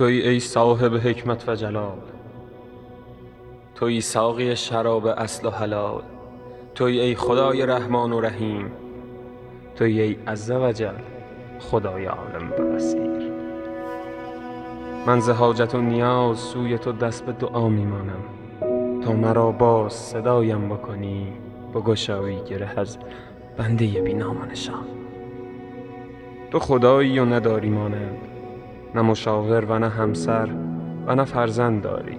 توی ای صاحب حکمت و جلال. توی ساقی شراب اصل و حلال. توی ای خدای رحمان و رحیم. توی ای عز و جل خدای عالم و بصیر من ز حاجت و نیاز سوی تو دست به دعا می مانم. تا مرا باز صدایم بکنی بگشایی گره از بنده بی نام و نشان. تو خدایی و نداری مانند. نه مشاور و نه همسر و نه فرزند داری.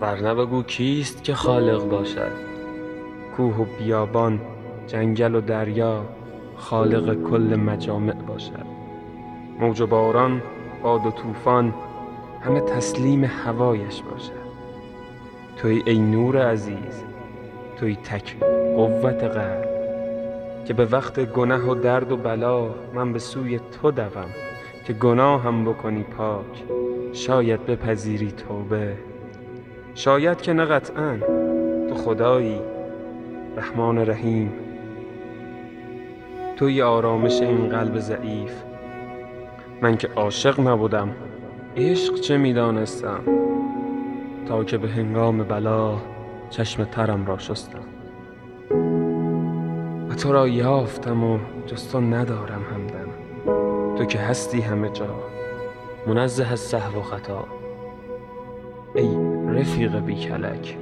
ورنه بگو کیست که خالق باشد. کوه و بیابان جنگل و دریا خالق کل مجامع باشد. موج و باران باد و طوفان همه تسلیم هوایش باشد. توی ای نور عزیز توی تک قوت قلب که به وقت گنه و درد و بلا من به سوی تو دوم که گناه هم بکنی پاک شاید بپذیری توبه. شاید که نه قطعا تو خدایی رحمان رحیم. توی آرامش این قلب ضعیف من که عاشق نبودم عشق چه می‌دانستم؟ تا که به هنگام بلا چشم ترم را شستم. تو را یافتم و جز ندارم همدم. تو که هستی همه جا. منزه از سهو و خطا. ای رفیق بی کلک.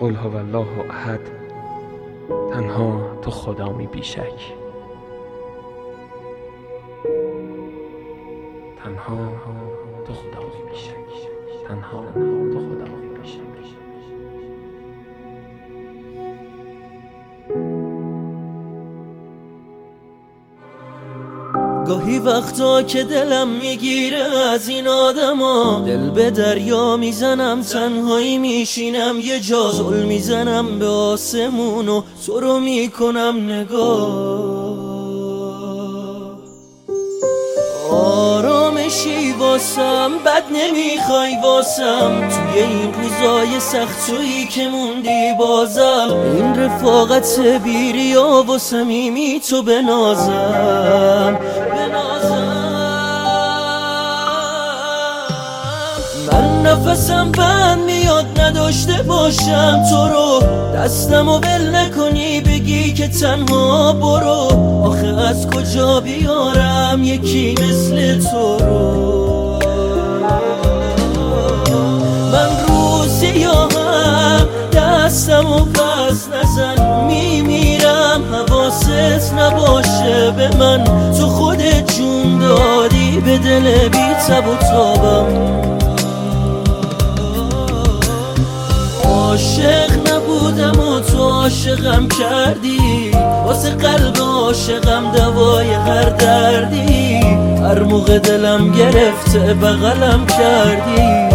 قل هو الله احد. تنها تو خدا می بیشک. تنها تو خدا می بیشک. تنها. گاهی وقتا که دلم می‌گیره از این آدما. دل به دریا می‌زنم تنهایی میشینم یه جا زل می‌زنم به آسمون و تو رو می‌کنم نگاه. آرامشی واسم بد نمی‌خوای واسم. توی این روزای سخت تویی که موندی بازم. این رفاقت بیریا و صمیمی تو بنازم نفسم بند میاد نداشته باشم تو رو. دستم و ول نکنی بگی که تنها برو. آخه از کجا بیارم یکی مثل تو رو؟ من روزی هم دستم و پس نزن. میمیرم حواست نباشه به من. تو خودت جون دادی به دل بی تب و تابم. عاشق نبودم و تو عاشقم کردی. واسه قلب عاشقم دوای هر دردی. هر موقع دلم گرفته بغلم کردی.